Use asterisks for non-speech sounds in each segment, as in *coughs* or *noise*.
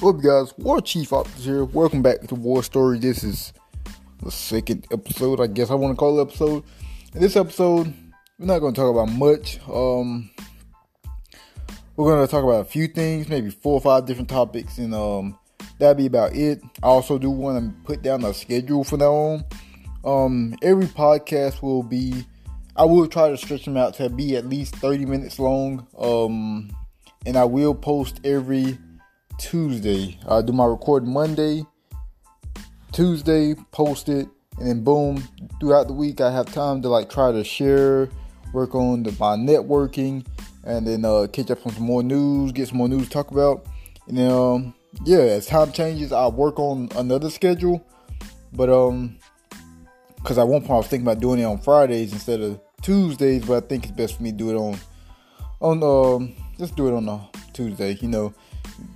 What up, guys? War Chief Officer here. Welcome back to War Story. This is the second episode, I guess I want to call it episode. In this episode, we're not going to talk about much. Um, we're going to talk about a few things, maybe four or five different topics, and um, that'll be about it. I also do want to put down a schedule for now on. Um, every podcast will be, I will try to stretch them out to be at least 30 minutes long. Um, and I will post every Tuesday. I do my recording Monday, Tuesday, post it, and then boom, throughout the week I have time to like try to share, work on the, my networking, and then uh, catch up on some more news, get some more news to talk about. And then um, yeah, as time changes, I work on another schedule, but um, because at one point I was thinking about doing it on Fridays instead of Tuesdays, but I think it's best for me to do it on on um just do it on a Tuesday, you know,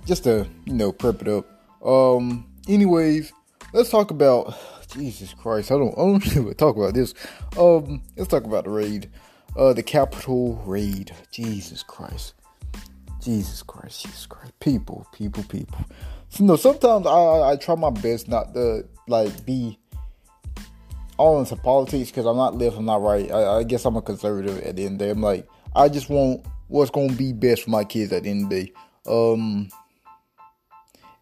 just to you know prep it up. Um, anyways, let's talk about Jesus Christ. I don't I don't *laughs* really talk about this. Um, let's talk about the raid, uh, the Capitol raid. Jesus Christ, Jesus Christ, Jesus Christ. People, people, people. So, you know, sometimes I I try my best not to like be all into politics because I'm not left, I'm not right. I, I, guess I'm a conservative at the end of the day. I'm like, I just want what's gonna be best for my kids at the end of the day. Um,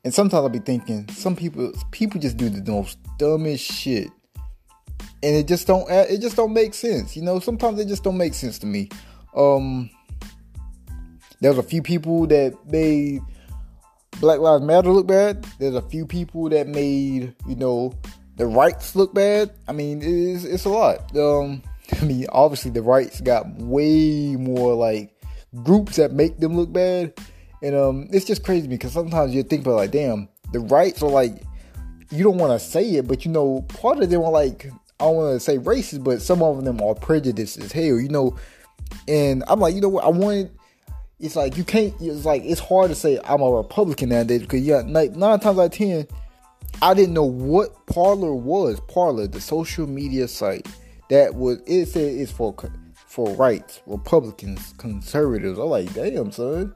and sometimes I'll be thinking, some people people just do the most dumbest shit, and it just don't it just don't make sense. You know, sometimes it just don't make sense to me. Um, there's a few people that made Black Lives Matter look bad. There's a few people that made you know the rights look bad. I mean, it's it's a lot. Um, *laughs* I mean, obviously the rights got way more like groups that make them look bad, and um, it's just crazy because sometimes you think about like, damn, the rights are like, you don't want to say it, but you know, part of them are like, I don't want to say racist, but some of them are prejudiced as hell, you know. And I'm like, you know what, I wanted. It's like you can't. It's like it's hard to say I'm a Republican nowadays because yeah, nine, nine times out of ten, I didn't know what Parler was. Parler, the social media site that was it said it's for for rights, Republicans, conservatives. I'm like, damn, son.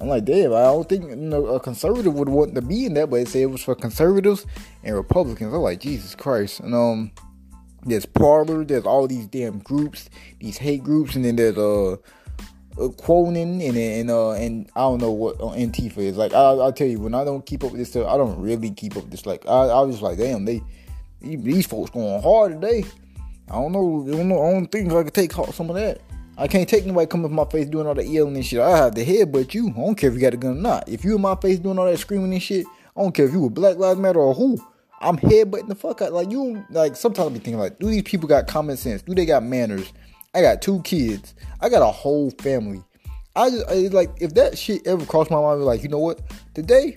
I'm like, damn, I don't think you know, a conservative would want to be in that, but it said it was for conservatives and Republicans. I'm like, Jesus Christ. And um there's Parler, there's all these damn groups, these hate groups, and then there's uh, uh quoting and and uh and I don't know what uh, Antifa is like. I, will tell you when I don't keep up with this stuff, I don't really keep up with this. Like I, I was like, damn, they these folks going hard today. I don't know. I don't know. I don't think I could take some of that. I can't take nobody coming in my face doing all that yelling and shit. I have the head, but you. I don't care if you got a gun or not. If you in my face doing all that screaming and shit, I don't care if you were Black Lives Matter or who. I'm headbutting the fuck out. Like you, like sometimes I be thinking like, do these people got common sense? Do they got manners? I got two kids. I got a whole family. I just I, like if that shit ever crossed my mind, like you know what? Today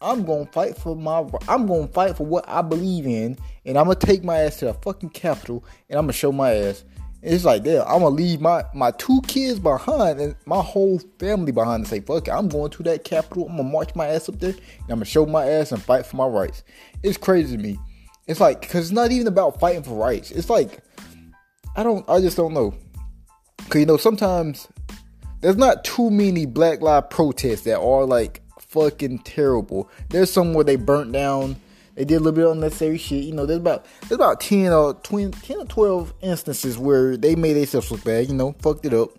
I'm gonna fight for my. I'm gonna fight for what I believe in, and I'm gonna take my ass to the fucking Capitol, and I'm gonna show my ass. It's like, damn, I'm gonna leave my my two kids behind and my whole family behind and say, fuck it, I'm going to that Capitol. I'm gonna march my ass up there, and I'm gonna show my ass and fight for my rights. It's crazy to me. It's like, cause it's not even about fighting for rights. It's like, I don't, I just don't know. Cause you know, sometimes there's not too many Black Lives protests that are like fucking terrible. There's some where they burnt down. They did a little bit of unnecessary shit. You know, there's about there's about 10 or 20, 10 or 12 instances where they made themselves look bad, you know, fucked it up.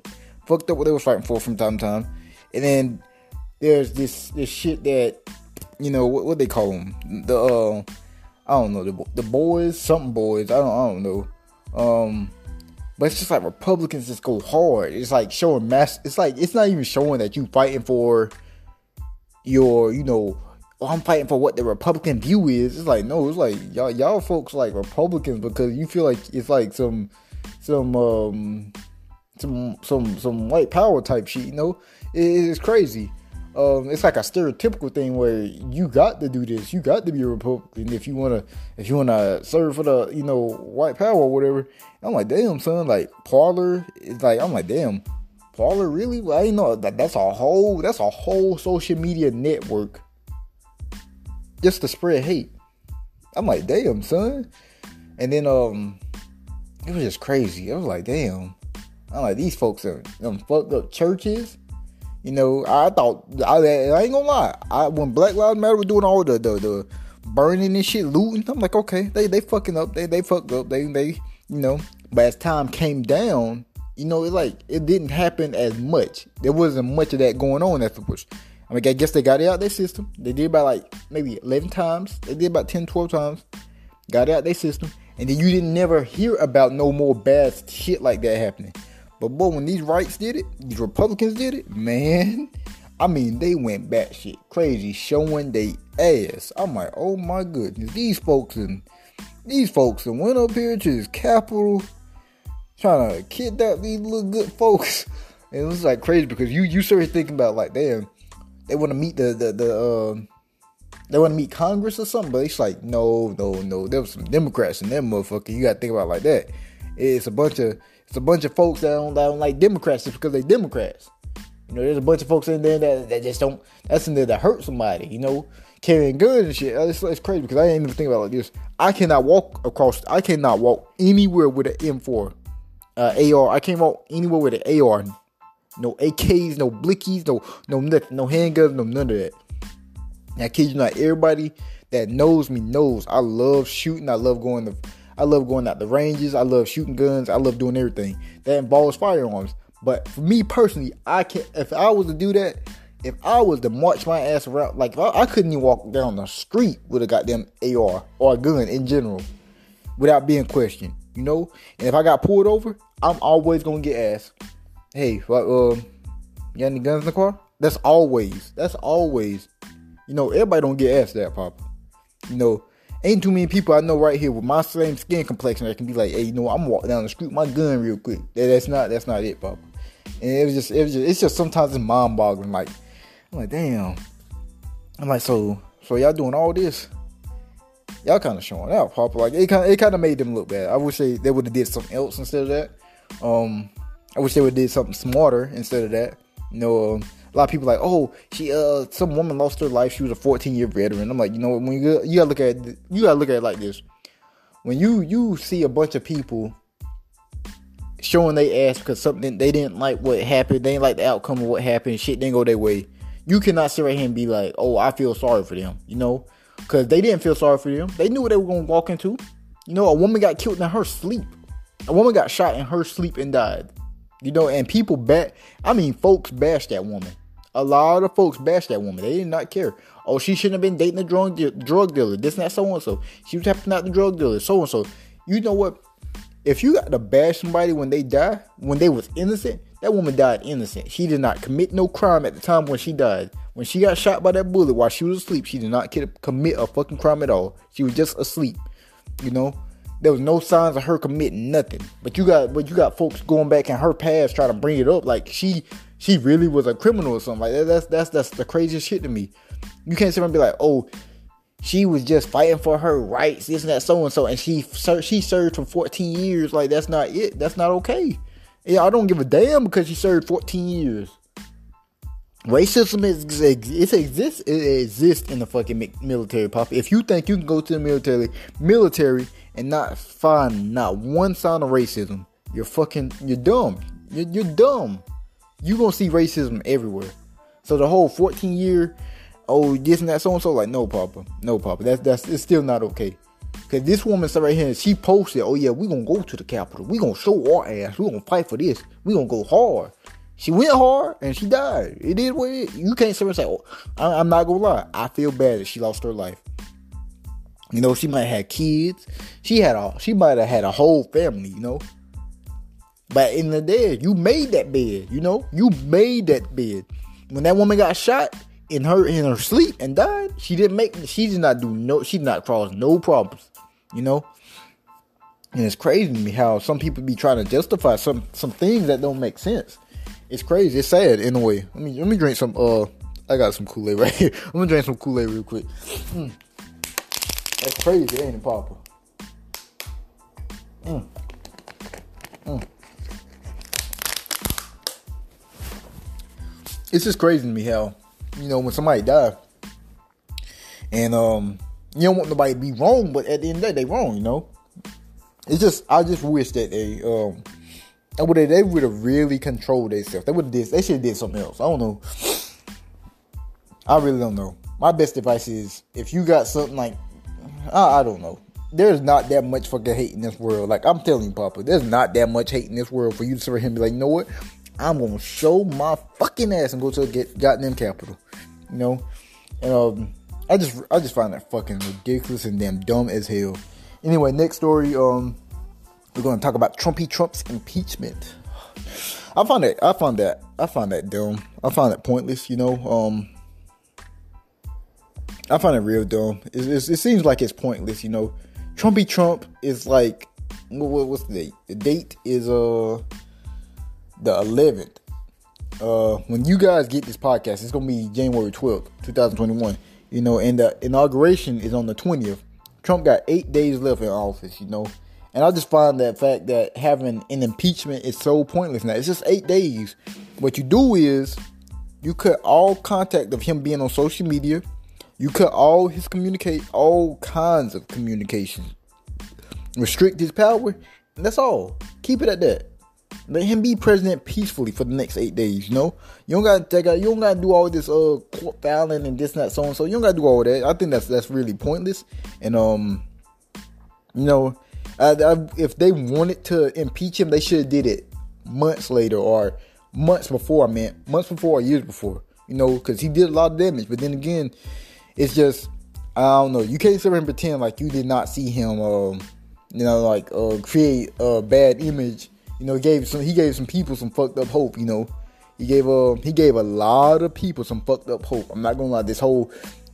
Fucked up what they was fighting for from time to time. And then there's this this shit that you know what, what they call them the uh I don't know the the boys something boys I don't I don't know um but it's just like Republicans just go hard it's like showing mass it's like it's not even showing that you fighting for your, you know, oh, I'm fighting for what the Republican view is. It's like no, it's like y'all y'all folks like Republicans because you feel like it's like some some um some some some white power type shit. You know, it, it's crazy. Um, it's like a stereotypical thing where you got to do this. You got to be a Republican if you wanna if you wanna serve for the you know white power or whatever. I'm like, damn son, like Parler. It's like I'm like, damn Parler really? Well, I know that that's a whole that's a whole social media network just to spread hate. I'm like, damn, son. And then um it was just crazy. I was like, damn. I'm like, these folks are them fucked up churches. You know, I thought I, I ain't gonna lie. I, when Black Lives Matter was doing all the, the the burning and shit, looting, I'm like, okay, they they fucking up. They they fucked up. They they you know. But as time came down, you know, it like it didn't happen as much. There wasn't much of that going on afterwards. I mean, I guess they got it out their system. They did about like maybe 11 times. They did about 10, 12 times. Got it out their system. And then you didn't never hear about no more bad shit like that happening. But boy, when these rights did it, these Republicans did it, man. *laughs* I mean, they went batshit crazy, showing they ass. I'm like, oh my goodness, these folks and these folks and went up here to this Capitol, trying to kidnap these little good folks. And *laughs* it was like crazy because you you started thinking about like, damn, they want to meet the the the um, they want to meet Congress or something, but it's like no, no, no. There was some Democrats in them motherfucker. You got to think about like that. It's a bunch of it's a bunch of folks that don't, that don't like Democrats just because they Democrats. You know, there's a bunch of folks in there that, that just don't. That's in there to hurt somebody. You know, carrying guns and shit. It's, it's crazy because I didn't even think about it like this. I cannot walk across. I cannot walk anywhere with an M4 uh, AR. I can't walk anywhere with an AR. No AKs, no blickies, no no nothing, no handguns, no none of that. I kid you not, everybody that knows me knows I love shooting. I love going to I love going out the ranges. I love shooting guns. I love doing everything that involves firearms. But for me personally, I can if I was to do that, if I was to march my ass around, like I, I couldn't even walk down the street with a goddamn AR or a gun in general without being questioned, you know. And if I got pulled over, I'm always gonna get asked, "Hey, what, uh, you got any guns in the car?" That's always. That's always. You know, everybody don't get asked that, Papa. You know, ain't too many people I know right here with my same skin complexion that can be like, "Hey, you know, I'm walking down the street my gun real quick." That, that's not. That's not it, Papa. And it was just. It was just. It's just sometimes it's mind boggling. Like, I'm like, damn. I'm like, so, so y'all doing all this? Y'all kind of showing out, Papa. Like, it kind, it kind of made them look bad. I wish they, they would have did something else instead of that. Um, I wish they would did something smarter instead of that. You know, um, a lot of people like, oh, she, uh, some woman lost her life. She was a 14 year veteran. I'm like, you know what? When you, you gotta look at, you gotta look at it like this. When you, you see a bunch of people showing they ass because something they didn't like what happened, they didn't like the outcome of what happened, shit didn't go their way. You cannot sit right here and be like, oh, I feel sorry for them, you know, because they didn't feel sorry for them. They knew what they were gonna walk into. You know, a woman got killed in her sleep. A woman got shot in her sleep and died. You know, and people bet. I mean, folks bash that woman. A lot of folks bash that woman. They did not care. Oh, she shouldn't have been dating a drug de- drug dealer. This and that, so and so. She was helping out the drug dealer, so and so. You know what? If you got to bash somebody when they die, when they was innocent, that woman died innocent. She did not commit no crime at the time when she died. When she got shot by that bullet while she was asleep, she did not commit a fucking crime at all. She was just asleep. You know, there was no signs of her committing nothing. But you got but you got folks going back in her past trying to bring it up like she she really was a criminal or something like that. That's that's that's the craziest shit to me. You can't sit and be like, oh, she was just fighting for her rights, this and that, so and so, and she she served for 14 years. Like that's not it. That's not okay. Yeah, I don't give a damn because she served 14 years. Racism is it exists it exists in the fucking military, pop. If you think you can go to the military, military and not find not one sign of racism, you're fucking you're dumb. You're, you're dumb. You gonna see racism everywhere. So the whole 14 year, oh this and that so and so, like no, papa, no, papa. That's that's it's still not okay. Cause this woman said right here, she posted, oh yeah, we gonna go to the Capitol. We gonna show our ass. We gonna fight for this. We gonna go hard. She went hard and she died. It is what it is. You can't sit and say, oh, I'm not gonna lie. I feel bad that she lost her life. You know, she might have had kids. She had a she might have had a whole family, you know. But in the day, you made that bed, you know? You made that bed. When that woman got shot in her in her sleep and died, she didn't make she did not do no she did not cause no problems, you know? And it's crazy to me how some people be trying to justify some some things that don't make sense. It's crazy. It's sad in a way. Let me let me drink some uh I got some Kool-Aid right here. *laughs* I'm gonna drink some Kool-Aid real quick. Mm. That's crazy, ain't it, Papa? Mm. Mm. It's just crazy to me how, you know, when somebody die, and um, you don't want nobody to be wrong, but at the end of the day, they wrong, you know. It's just I just wish that they um I would they would have really controlled themselves. They would have they should have did something else. I don't know. I really don't know. My best advice is if you got something like I, I don't know. There's not that much fucking hate in this world. Like I'm telling you, Papa, there's not that much hate in this world for you to sit here and be like, you know what? I'm gonna show my fucking ass and go to get goddamn Capitol. You know? And um I just I just find that fucking ridiculous and damn dumb as hell. Anyway, next story, um we're gonna talk about Trumpy Trump's impeachment. I find that I find that I find that dumb. I find that pointless, you know. Um I find it real dumb. It, seems like it's pointless, you know. Trumpy Trump is like, what, what's the date? The date is uh the 11th. Uh, when you guys get this podcast, it's gonna be January 12th, 2021. You know, and the inauguration is on the 20th. Trump got eight days left in office. You know, and I just find that fact that having an impeachment is so pointless now. It's just eight days. What you do is you cut all contact of him being on social media you cut all his communicate, all kinds of communication. Restrict his power, that's all. Keep it at that. Let him be president peacefully for the next eight days. You know, you don't got to you don't got to do all this uh court filing and this and that so and so. You don't got to do all that. I think that's that's really pointless. And um, you know, I, I, if they wanted to impeach him, they should have did it months later or months before. I mean, months before or years before. You know, because he did a lot of damage. But then again, it's just I don't know. You can't sit and pretend like you did not see him, um, you know, like uh, create a bad image. You know, gave some he gave some people some fucked up hope. You know, he gave uh, he gave a lot of people some fucked up hope. I'm not gonna lie. This whole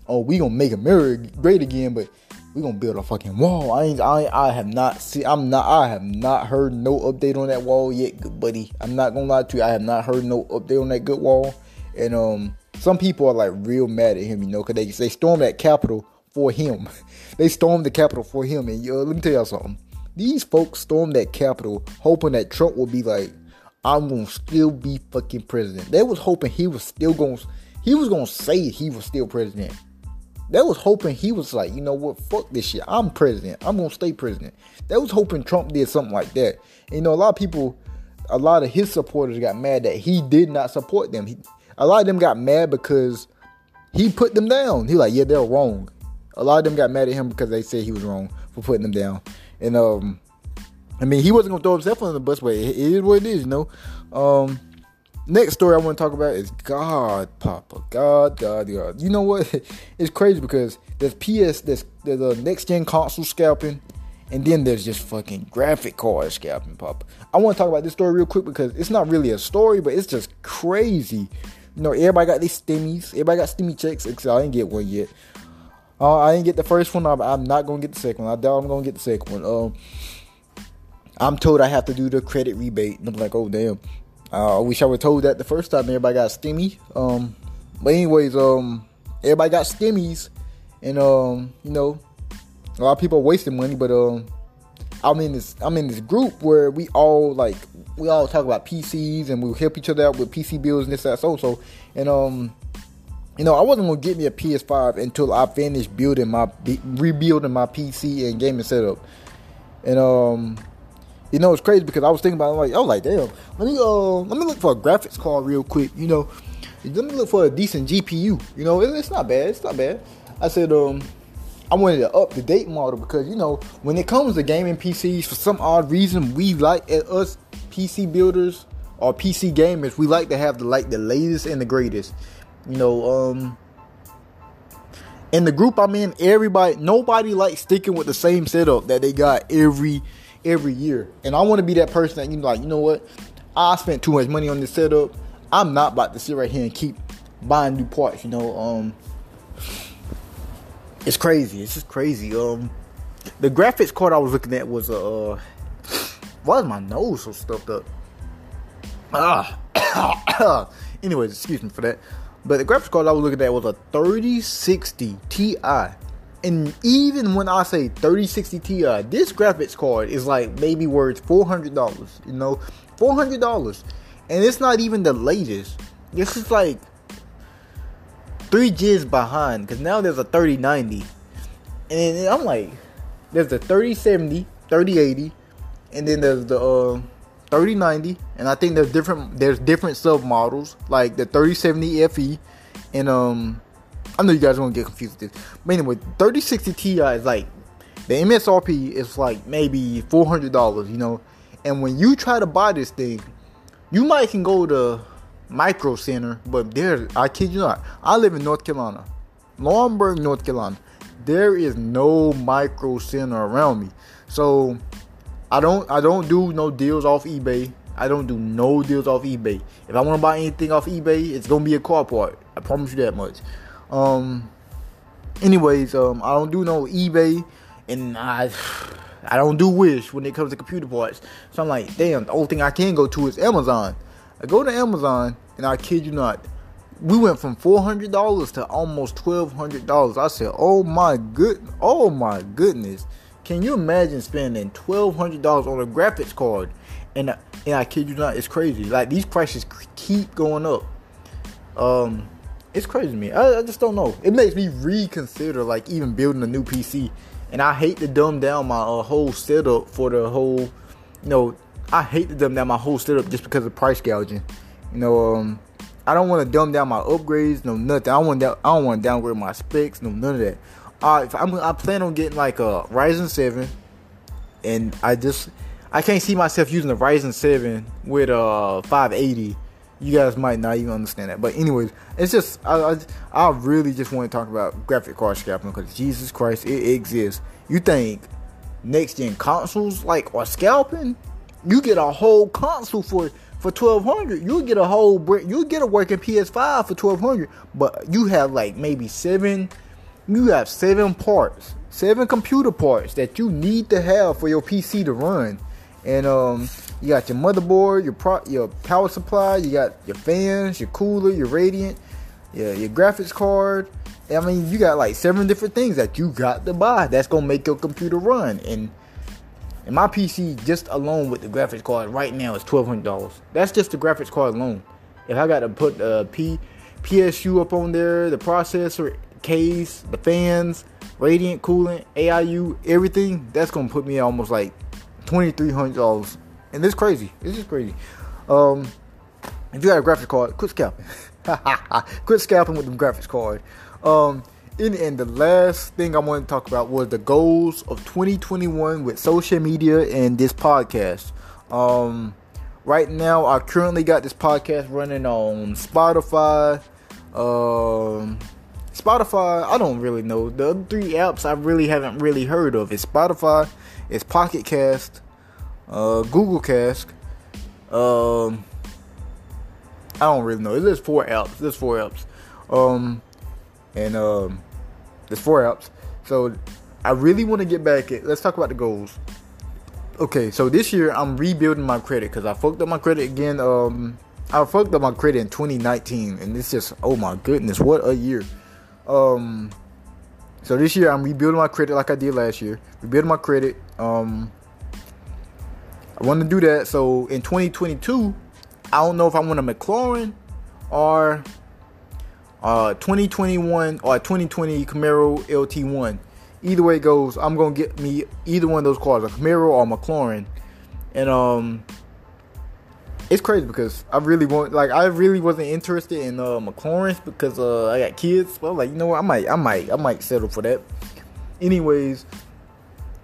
oh we gonna make America great again, but we gonna build a fucking wall. I ain't I I have not see I'm not I have not heard no update on that wall yet, good buddy. I'm not gonna lie to you. I have not heard no update on that good wall, and um some people are like real mad at him, you know, because they, they stormed that Capitol for him. *laughs* they stormed the Capitol for him. And uh, let me tell y'all something. These folks stormed that Capitol hoping that Trump would be like, I'm gonna still be fucking president. They was hoping he was still gonna he was gonna say he was still president. They was hoping he was like, you know what, fuck this shit. I'm president. I'm gonna stay president. They was hoping Trump did something like that. And, you know, a lot of people, a lot of his supporters got mad that he did not support them. He, a lot of them got mad because he put them down. He like, yeah, they're wrong. A lot of them got mad at him because they said he was wrong for putting them down. And um, I mean, he wasn't gonna throw himself on the bus, but it is what it is, you know. Um, next story I want to talk about is God, Papa, God, God, God. You know what? *laughs* It's crazy because there's PS, there's there's a next gen console scalping, and then there's just fucking graphic card scalping, Papa. I want to talk about this story real quick because it's not really a story, but it's just crazy you know, everybody got these stimmies. Everybody got stimmy checks, except I didn't get one yet. Uh, I didn't get the first one. I'm, I'm, not gonna get the second one. I doubt I'm gonna get the second one. Um, I'm told I have to do the credit rebate, and I'm like, oh damn. Uh, I wish I would told that the first time everybody got stimmy. Um, but anyways, um, everybody got stimmies, and um, you know, a lot of people wasting money, but um, I'm in this I'm in this group where we all like we all talk about PCs and we help each other out with PC builds and this that so so. And um you know I wasn't gonna get me a PS5 until I finished building my rebuilding my PC and gaming setup. And um you know it's crazy because I was thinking about it, like was like damn let me uh let me look for a graphics card real quick you know. Let me look for a decent GPU you know it, it's not bad it's not bad. I said um I wanted an up to date model because you know when it comes to gaming PCs, for some odd reason, we like us PC builders or PC gamers, we like to have the like the latest and the greatest. You know, um, in the group I'm in, everybody, nobody likes sticking with the same setup that they got every every year. And I want to be that person that you know, like, you know what? I spent too much money on this setup. I'm not about to sit right here and keep buying new parts. You know, um it's crazy. It's just crazy. Um, the graphics card I was looking at was a. Uh, why is my nose so stuffed up? Ah. *coughs* Anyways, excuse me for that. But the graphics card I was looking at was a 3060 Ti. And even when I say 3060 Ti, this graphics card is like maybe worth $400. You know, $400. And it's not even the latest. This is like three G's behind because now there's a 3090. And I'm like, there's the 3070, 3080, and then there's the uh, 3090, and I think there's different there's different sub models like the 3070 FE, and um, I know you guys won't get confused with this, but anyway, 3060 Ti is like the MSRP is like maybe four hundred dollars, you know, and when you try to buy this thing, you might can go to Micro Center, but there, I kid you not, I live in North Carolina, Laurinburg, North Carolina. There is no Micro Center around me, so I don't I don't do no deals off eBay. I don't do no deals off eBay. If I want to buy anything off eBay, it's gonna be a car part. I promise you that much. Um. Anyways, um, I don't do no eBay, and I I don't do Wish when it comes to computer parts. So I'm like, damn. The only thing I can go to is Amazon. I go to Amazon, and I kid you not, we went from four hundred dollars to almost twelve hundred dollars. I said, oh my good, oh my goodness. Can you imagine spending twelve hundred dollars on a graphics card? And and I kid you not, it's crazy. Like these prices keep going up. Um, it's crazy to me. I, I just don't know. It makes me reconsider like even building a new PC. And I hate to dumb down my uh, whole setup for the whole, you know, I hate to dumb down my whole setup just because of price gouging. You know, um, I don't want to dumb down my upgrades, no nothing. I want I don't want to downgrade my specs, no none of that. Uh, I'm, I plan on getting like a Ryzen 7, and I just I can't see myself using a Ryzen 7 with a 580. You guys might not even understand that, but anyways, it's just I I, I really just want to talk about graphic card scalping because Jesus Christ, it exists. You think next gen consoles like are scalping? You get a whole console for for twelve hundred. You get a whole you get a working PS5 for twelve hundred, but you have like maybe seven you have seven parts, seven computer parts that you need to have for your PC to run. And um, you got your motherboard, your pro- your power supply, you got your fans, your cooler, your radiant, yeah, your graphics card. I mean, you got like seven different things that you got to buy that's gonna make your computer run. And and my PC just alone with the graphics card right now is twelve hundred dollars. That's just the graphics card alone. If I got to put the P PSU up on there, the processor, case, the fans, radiant coolant, AIO, everything, that's gonna put me almost like twenty three hundred dollars. And this crazy. This is crazy. Um if you got a graphics card, quit scalping. *laughs* quit scalping with the graphics card. Um and, and the last thing I want to talk about was the goals of 2021 with social media and this podcast. Um, right now, I currently got this podcast running on Spotify, um, Spotify, I don't really know. The other three apps I really haven't really heard of. It's Spotify, it's Pocket Cast, uh, Google Cast. Um, I don't really know. There's four apps. There's four apps. Um, and um, there's four apps. So I really want to get back at. Let's talk about the goals. Okay, so this year I'm rebuilding my credit because I fucked up my credit again. Um, I fucked up my credit in 2019, and it's just oh my goodness, what a year! Um, so this year I'm rebuilding my credit like I did last year. Rebuilding my credit. Um, I want to do that. So in 2022, I don't know if I want a McLaren or uh 2021 or 2020 Camaro LT1. Either way goes, I'm gonna get me either one of those cars, a Camaro or a McLaren, and um it's crazy because I really want like I really wasn't interested in uh McLaren's because uh I got kids. But I'm like, you know what, I might I might I might settle for that. Anyways,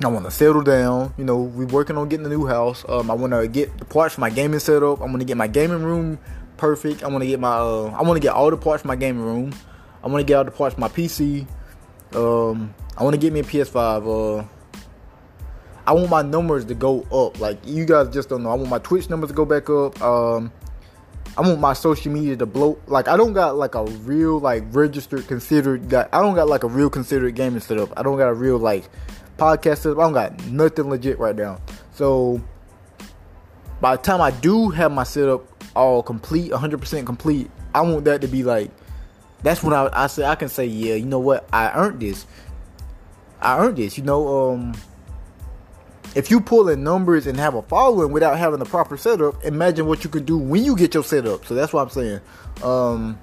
I want to settle down. You know, we're working on getting a new house. Um, I want to get the parts for my gaming setup. I want to get my gaming room perfect. I want to get my uh, I want to get all the parts for my gaming room. I want to get all the parts for my PC. Um, I want to get me a PS5. Uh, I want my numbers to go up. Like you guys just don't know. I want my Twitch numbers to go back up. Um, I want my social media to blow. Like I don't got like a real like registered considered. I don't got like a real considered gaming setup. I don't got a real like podcast setup. I don't got nothing legit right now. So by the time I do have my setup all complete, 100% complete, I want that to be like. That's when I I say I can say yeah. You know what? I earned this. I earned this. You know um if you pull in numbers and have a following without having the proper setup, imagine what you could do when you get your setup. So that's what I'm saying. Um,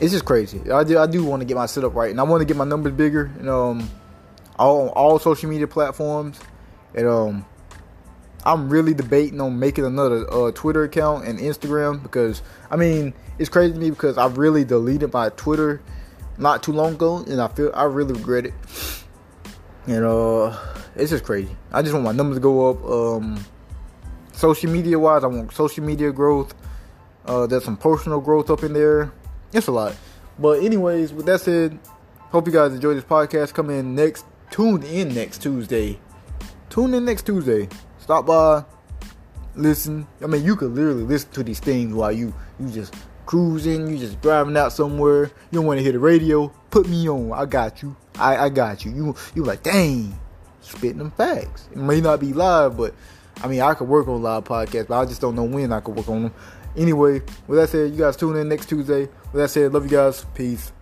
it's just crazy. I do I do want to get my setup right, and I want to get my numbers bigger. And um, all all social media platforms, and um, I'm really debating on making another uh, Twitter account and Instagram because I mean it's crazy to me because I really deleted my Twitter not too long ago and I feel I really regret it. And uh, it's just crazy. I just want my numbers to go up. Um, social media wise, I want social media growth. Uh, there's some personal growth up in there. It's a lot. But anyways, with that said, hope you guys enjoy this podcast. Come in next, tune in next Tuesday. Tune in next Tuesday. Stop by, listen. I mean, you could literally listen to these things while you you just cruising, you just driving out somewhere. You don't want to hear the radio. Put me on. I got you. I, I got you. You you like, dang, spitting them facts. It may not be live, but I mean, I could work on live podcasts, but I just don't know when I could work on them. Anyway, with that said, you guys tune in next Tuesday. With that said, love you guys. Peace.